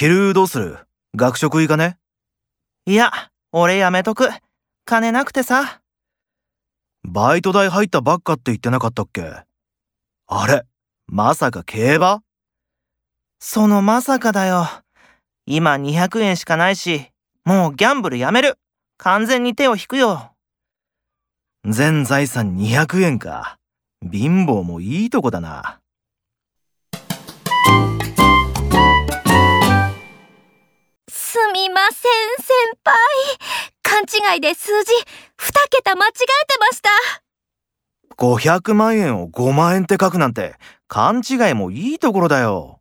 昼どうする？学食行かね？いや、俺やめとく。金なくてさ。バイト代入ったばっかって言ってなかったっけ？あれまさか競馬？そのまさかだよ。今200円しかないし、もうギャンブルやめる。完全に手を引くよ。全財産200円か。貧乏もいいとこだな。みません、先輩。勘違いで数字、2桁間違えてました。500万円を5万円って書くなんて、勘違いもいいところだよ。